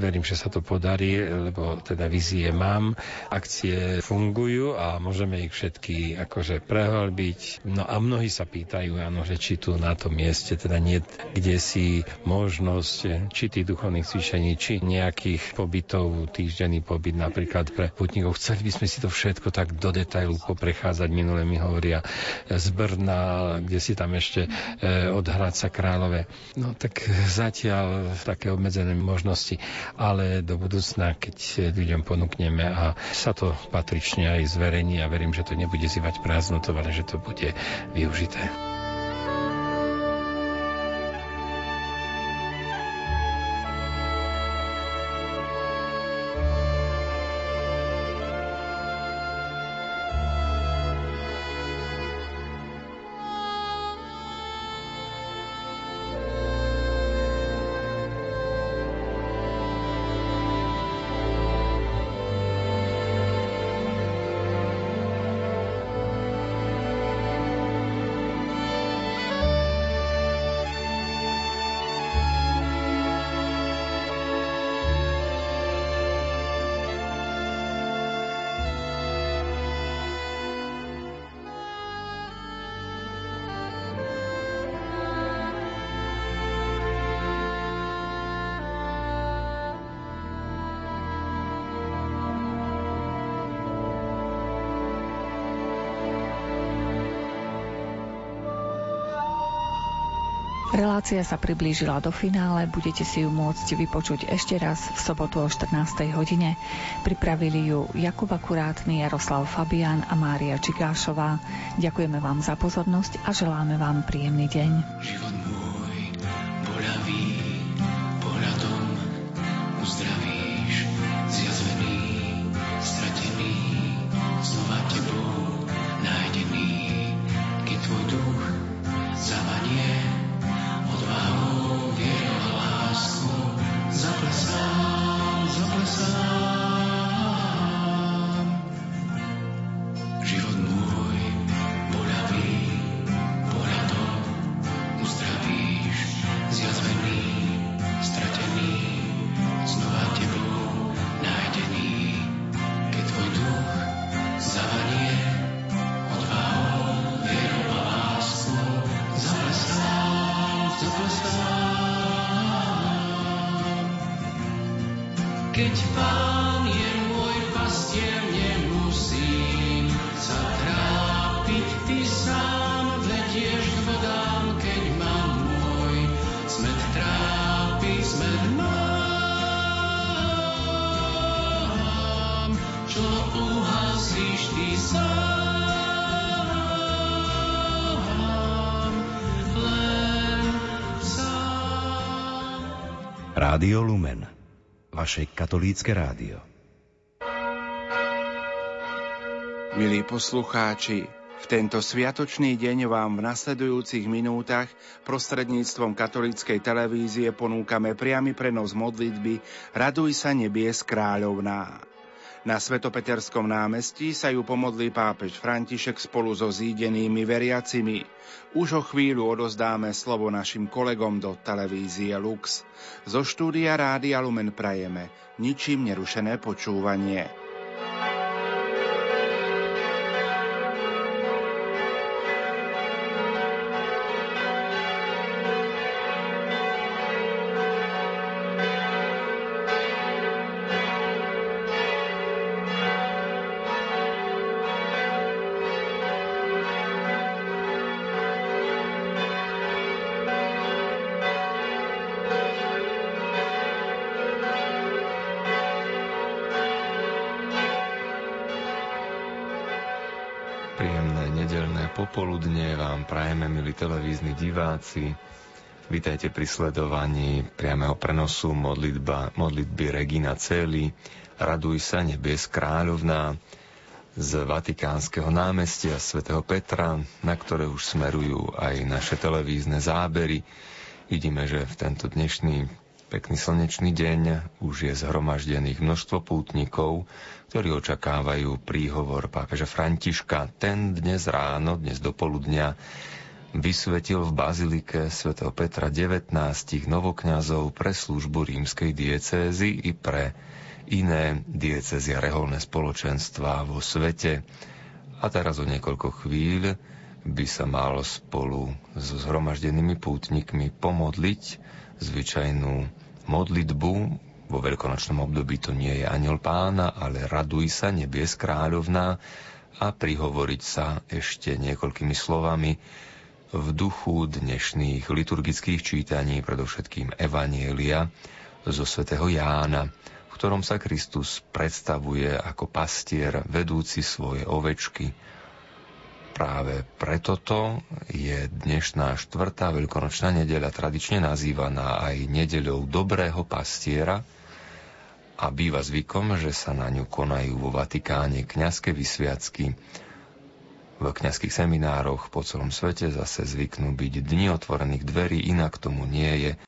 verím, že sa to podarí, lebo teda vízie mám, akcie fungujú a môžeme ich všetky akože prehlbiť. No a mnohí sa pýtajú, áno, že či tu na tom mieste teda nie kde si možnosť či tých duchovných cvičení, či nejakých pobytov, týždenný pobyt napríklad pre putníkov. Chceli by sme si to všetko tak do detailu poprechádzať. Minule mi hovoria z Brna, kde si tam ešte e, od Hradca Králové. No tak zatiaľ také obmedzené možnosti, ale do budúcna, keď ľuďom ponúkneme a sa to patrične aj zverejní a verím, že to nebude zývať prázdnotou, ale že to bude využité. Relácia sa priblížila do finále, budete si ju môcť vypočuť ešte raz v sobotu o 14. hodine. Pripravili ju Jakub Akurátny, Jaroslav Fabian a Mária Čigášová. Ďakujeme vám za pozornosť a želáme vám príjemný deň. Život Rádio Lumen, vaše katolícke rádio. Milí poslucháči, v tento sviatočný deň vám v nasledujúcich minútach prostredníctvom katolíckej televízie ponúkame priamy prenos modlitby Raduj sa nebies kráľovná. Na Svetopeterskom námestí sa ju pomodlí pápež František spolu so zídenými veriacimi. Už o chvíľu odozdáme slovo našim kolegom do televízie Lux. Zo štúdia Rádia Lumen prajeme ničím nerušené počúvanie. Popoludne vám prajeme, milí televízni diváci. Vítajte pri sledovaní priameho prenosu modlitba, modlitby Regina Celi, Raduj sa nebes kráľovná z Vatikánskeho námestia svätého Petra, na ktoré už smerujú aj naše televízne zábery. Vidíme, že v tento dnešný pekný slnečný deň už je zhromaždených množstvo pútnikov, ktorí očakávajú príhovor pápeža Františka. Ten dnes ráno, dnes do poludnia vysvetil v bazilike svätého Petra 19 novokňazov pre službu rímskej diecézy i pre iné diecézia reholné spoločenstva vo svete. A teraz o niekoľko chvíľ by sa mal spolu s zhromaždenými pútnikmi pomodliť zvyčajnú modlitbu. Vo veľkonočnom období to nie je aniel pána, ale raduj sa, nebies kráľovná a prihovoriť sa ešte niekoľkými slovami v duchu dnešných liturgických čítaní, predovšetkým Evanielia zo svätého Jána, v ktorom sa Kristus predstavuje ako pastier vedúci svoje ovečky Práve preto to je dnešná štvrtá veľkonočná nedeľa tradične nazývaná aj nedeľou dobrého pastiera a býva zvykom, že sa na ňu konajú vo Vatikáne kňazské vysviacky. V kňazských seminároch po celom svete zase zvyknú byť dni otvorených dverí, inak tomu nie je